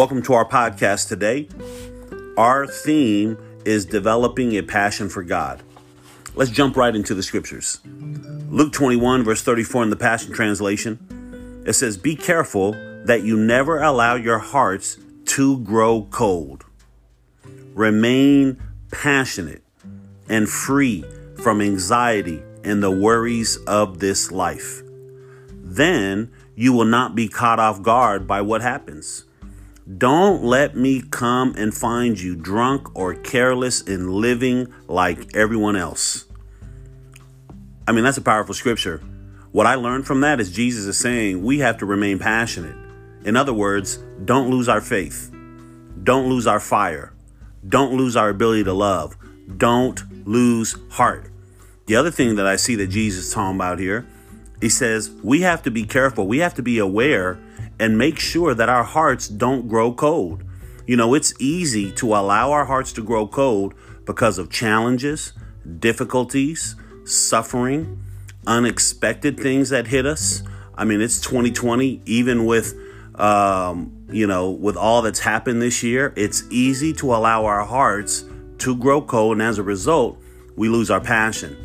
Welcome to our podcast today. Our theme is developing a passion for God. Let's jump right into the scriptures. Luke 21, verse 34 in the Passion Translation, it says, Be careful that you never allow your hearts to grow cold. Remain passionate and free from anxiety and the worries of this life. Then you will not be caught off guard by what happens. Don't let me come and find you drunk or careless and living like everyone else. I mean, that's a powerful scripture. What I learned from that is Jesus is saying we have to remain passionate. In other words, don't lose our faith. Don't lose our fire. Don't lose our ability to love. Don't lose heart. The other thing that I see that Jesus is talking about here, he says we have to be careful. We have to be aware and make sure that our hearts don't grow cold. You know, it's easy to allow our hearts to grow cold because of challenges, difficulties, suffering, unexpected things that hit us. I mean, it's 2020, even with um, you know, with all that's happened this year, it's easy to allow our hearts to grow cold, and as a result, we lose our passion.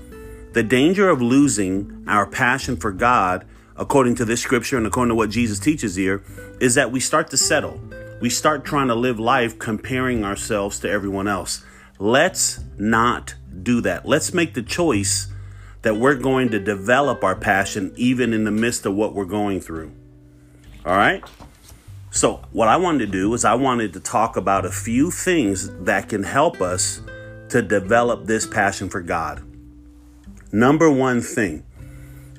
The danger of losing our passion for God, according to this scripture and according to what Jesus teaches here, is that we start to settle. We start trying to live life comparing ourselves to everyone else. Let's not do that. Let's make the choice that we're going to develop our passion even in the midst of what we're going through. All right? So, what I wanted to do is I wanted to talk about a few things that can help us to develop this passion for God. Number one thing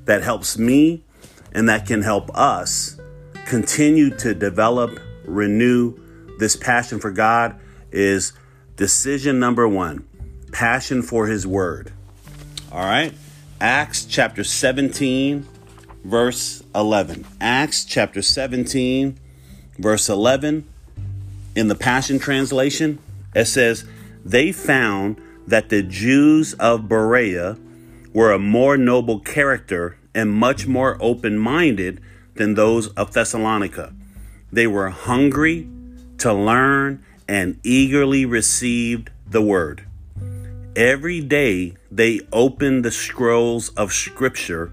that helps me and that can help us continue to develop, renew this passion for God is decision number one passion for His Word. All right? Acts chapter 17, verse 11. Acts chapter 17 verse 11 in the Passion Translation, it says, They found that the Jews of Berea were a more noble character and much more open minded than those of Thessalonica. They were hungry to learn and eagerly received the word. Every day they opened the scrolls of Scripture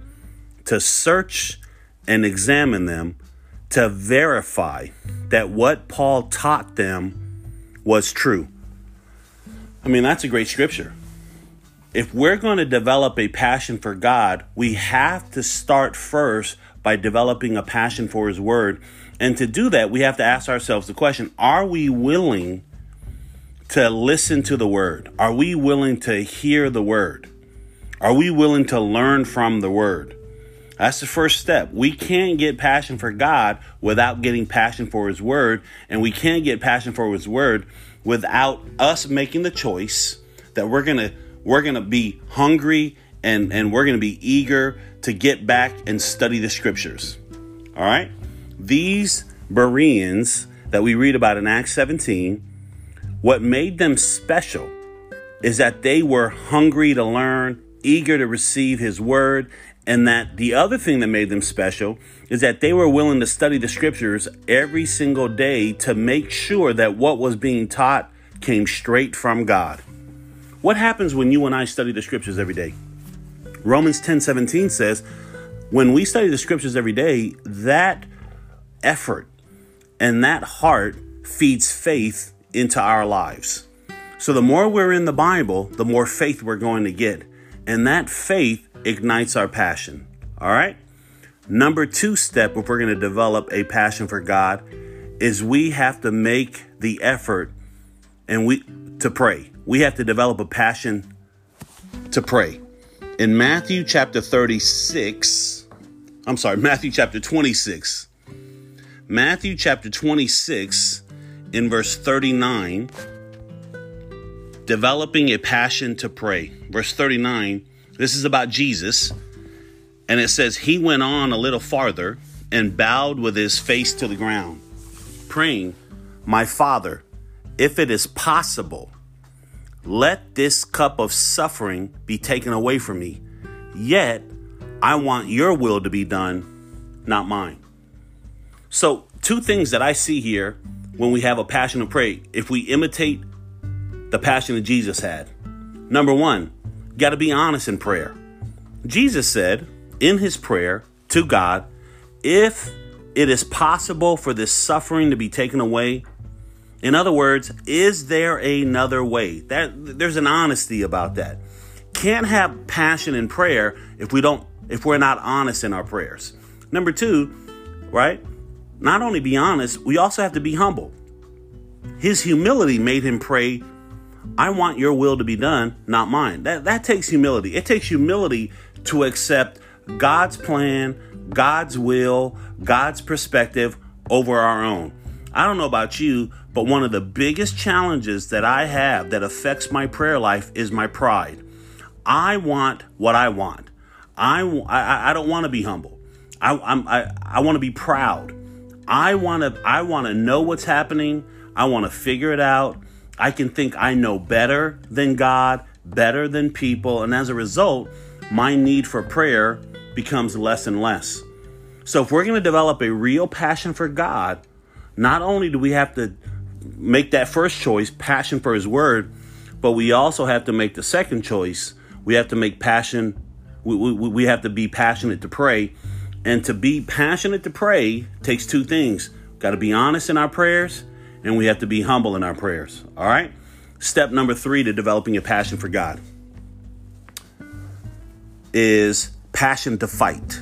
to search and examine them to verify that what Paul taught them was true. I mean, that's a great scripture. If we're going to develop a passion for God, we have to start first by developing a passion for His Word. And to do that, we have to ask ourselves the question Are we willing to listen to the Word? Are we willing to hear the Word? Are we willing to learn from the Word? That's the first step. We can't get passion for God without getting passion for His Word, and we can't get passion for His Word without us making the choice that we're gonna we're gonna be hungry and and we're gonna be eager to get back and study the Scriptures. All right, these Bereans that we read about in Acts 17, what made them special is that they were hungry to learn, eager to receive His Word, and that the other thing that made them special is that they were willing to study the scriptures every single day to make sure that what was being taught came straight from God. What happens when you and I study the scriptures every day? Romans 10 17 says, when we study the scriptures every day, that effort and that heart feeds faith into our lives. So the more we're in the Bible, the more faith we're going to get. And that faith ignites our passion. All right? Number two step, if we're going to develop a passion for God, is we have to make the effort and we to pray. We have to develop a passion to pray. In Matthew chapter 36, I'm sorry, Matthew chapter 26. Matthew chapter 26 in verse 39 developing a passion to pray. Verse 39 this is about Jesus. And it says, He went on a little farther and bowed with his face to the ground, praying, My Father, if it is possible, let this cup of suffering be taken away from me. Yet I want your will to be done, not mine. So, two things that I see here when we have a passion to pray, if we imitate the passion that Jesus had. Number one, got to be honest in prayer. Jesus said in his prayer to God, if it is possible for this suffering to be taken away, in other words, is there another way? That there's an honesty about that. Can't have passion in prayer if we don't if we're not honest in our prayers. Number 2, right? Not only be honest, we also have to be humble. His humility made him pray, I want your will to be done, not mine. That that takes humility. It takes humility to accept God's plan, God's will, God's perspective over our own. I don't know about you, but one of the biggest challenges that I have that affects my prayer life is my pride. I want what I want. I, I, I don't want to be humble. I, I'm, I, I want to be proud. I want to I want to know what's happening. I want to figure it out. I can think I know better than God, better than people, and as a result, my need for prayer becomes less and less. So if we're going to develop a real passion for God, not only do we have to make that first choice, passion for his word, but we also have to make the second choice. We have to make passion we, we, we have to be passionate to pray. And to be passionate to pray takes two things. We've Got to be honest in our prayers, and we have to be humble in our prayers. All right? Step number three to developing a passion for God is passion to fight.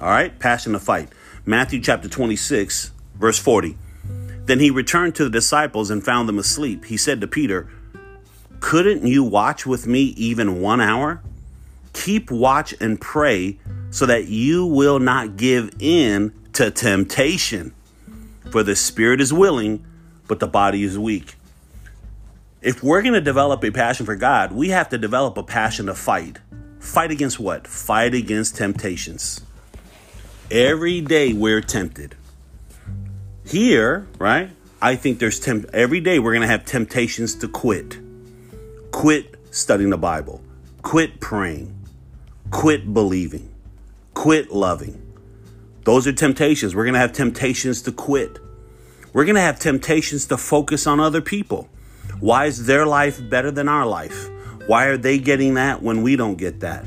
All right? Passion to fight. Matthew chapter 26, verse 40. Then he returned to the disciples and found them asleep. He said to Peter, Couldn't you watch with me even one hour? Keep watch and pray so that you will not give in to temptation. For the spirit is willing, but the body is weak. If we're going to develop a passion for God, we have to develop a passion to fight. Fight against what? Fight against temptations. Every day we're tempted. Here, right? I think there's temp- every day we're going to have temptations to quit. Quit studying the Bible. Quit praying. Quit believing. Quit loving. Those are temptations. We're going to have temptations to quit. We're going to have temptations to focus on other people. Why is their life better than our life? Why are they getting that when we don't get that?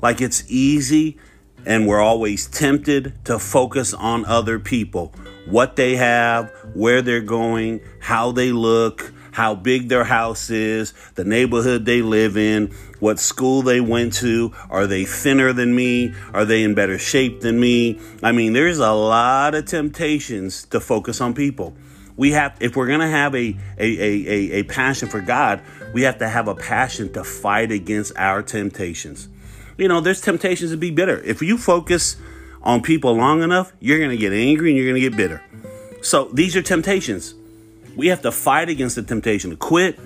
Like it's easy and we're always tempted to focus on other people, what they have, where they're going, how they look, how big their house is, the neighborhood they live in, what school they went to. Are they thinner than me? Are they in better shape than me? I mean, there's a lot of temptations to focus on people. We have, if we're going to have a, a, a, a, passion for God, we have to have a passion to fight against our temptations. You know, there's temptations to be bitter. If you focus on people long enough, you're going to get angry and you're going to get bitter. So these are temptations. We have to fight against the temptation to quit,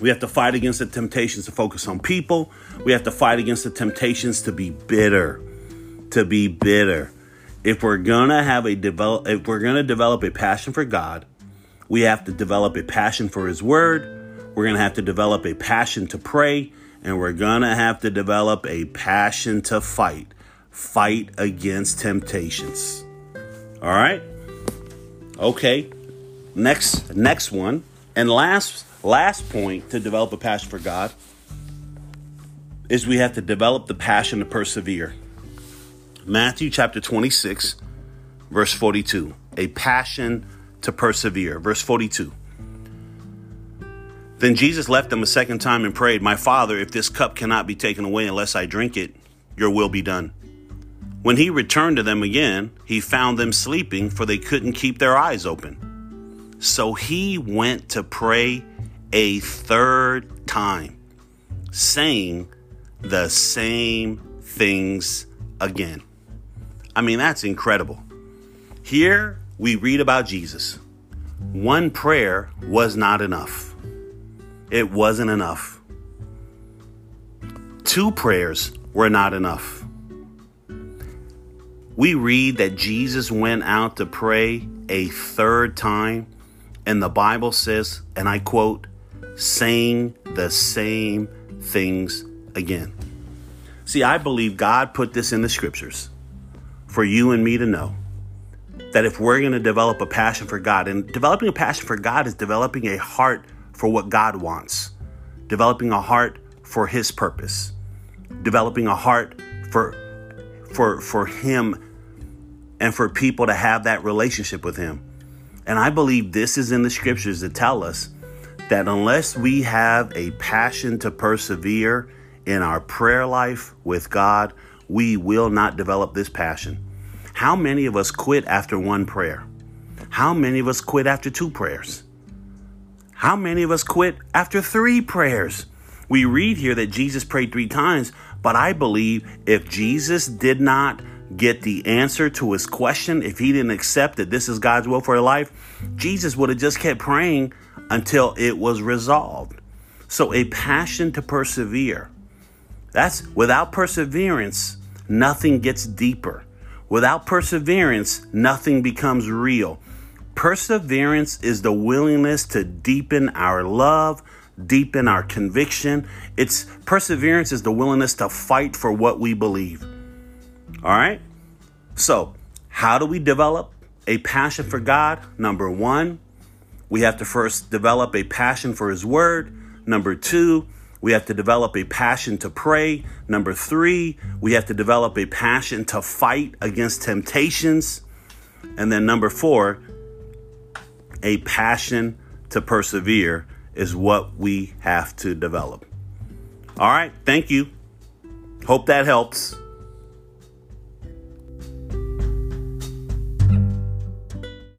we have to fight against the temptations to focus on people. We have to fight against the temptations to be bitter. To be bitter. If we're gonna have a develop if we're gonna develop a passion for God, we have to develop a passion for his word. We're gonna have to develop a passion to pray, and we're gonna have to develop a passion to fight. Fight against temptations. All right? Okay. Next next one. And last Last point to develop a passion for God is we have to develop the passion to persevere. Matthew chapter 26, verse 42. A passion to persevere. Verse 42. Then Jesus left them a second time and prayed, My Father, if this cup cannot be taken away unless I drink it, your will be done. When he returned to them again, he found them sleeping, for they couldn't keep their eyes open. So he went to pray a third time, saying the same things again. I mean, that's incredible. Here we read about Jesus. One prayer was not enough, it wasn't enough. Two prayers were not enough. We read that Jesus went out to pray a third time, and the Bible says, and I quote, saying the same things again. See, I believe God put this in the scriptures for you and me to know that if we're going to develop a passion for God, and developing a passion for God is developing a heart for what God wants, developing a heart for His purpose, developing a heart for for for Him and for people to have that relationship with Him. And I believe this is in the scriptures to tell us that unless we have a passion to persevere in our prayer life with God, we will not develop this passion. How many of us quit after one prayer? How many of us quit after two prayers? How many of us quit after three prayers? We read here that Jesus prayed three times, but I believe if Jesus did not get the answer to his question, if he didn't accept that this is God's will for life, Jesus would have just kept praying until it was resolved. So, a passion to persevere. That's without perseverance, nothing gets deeper. Without perseverance, nothing becomes real. Perseverance is the willingness to deepen our love, deepen our conviction. It's perseverance is the willingness to fight for what we believe. All right? So, how do we develop a passion for God? Number 1, we have to first develop a passion for his word. Number 2, we have to develop a passion to pray. Number three, we have to develop a passion to fight against temptations. And then number four, a passion to persevere is what we have to develop. All right, thank you. Hope that helps.